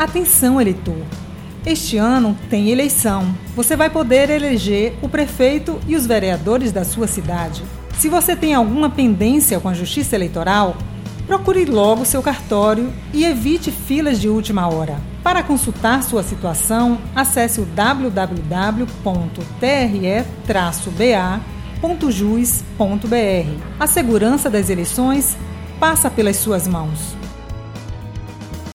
Atenção, eleitor! Este ano tem eleição. Você vai poder eleger o prefeito e os vereadores da sua cidade. Se você tem alguma pendência com a Justiça Eleitoral, procure logo seu cartório e evite filas de última hora. Para consultar sua situação, acesse o www.tre-ba.jus.br. A segurança das eleições passa pelas suas mãos.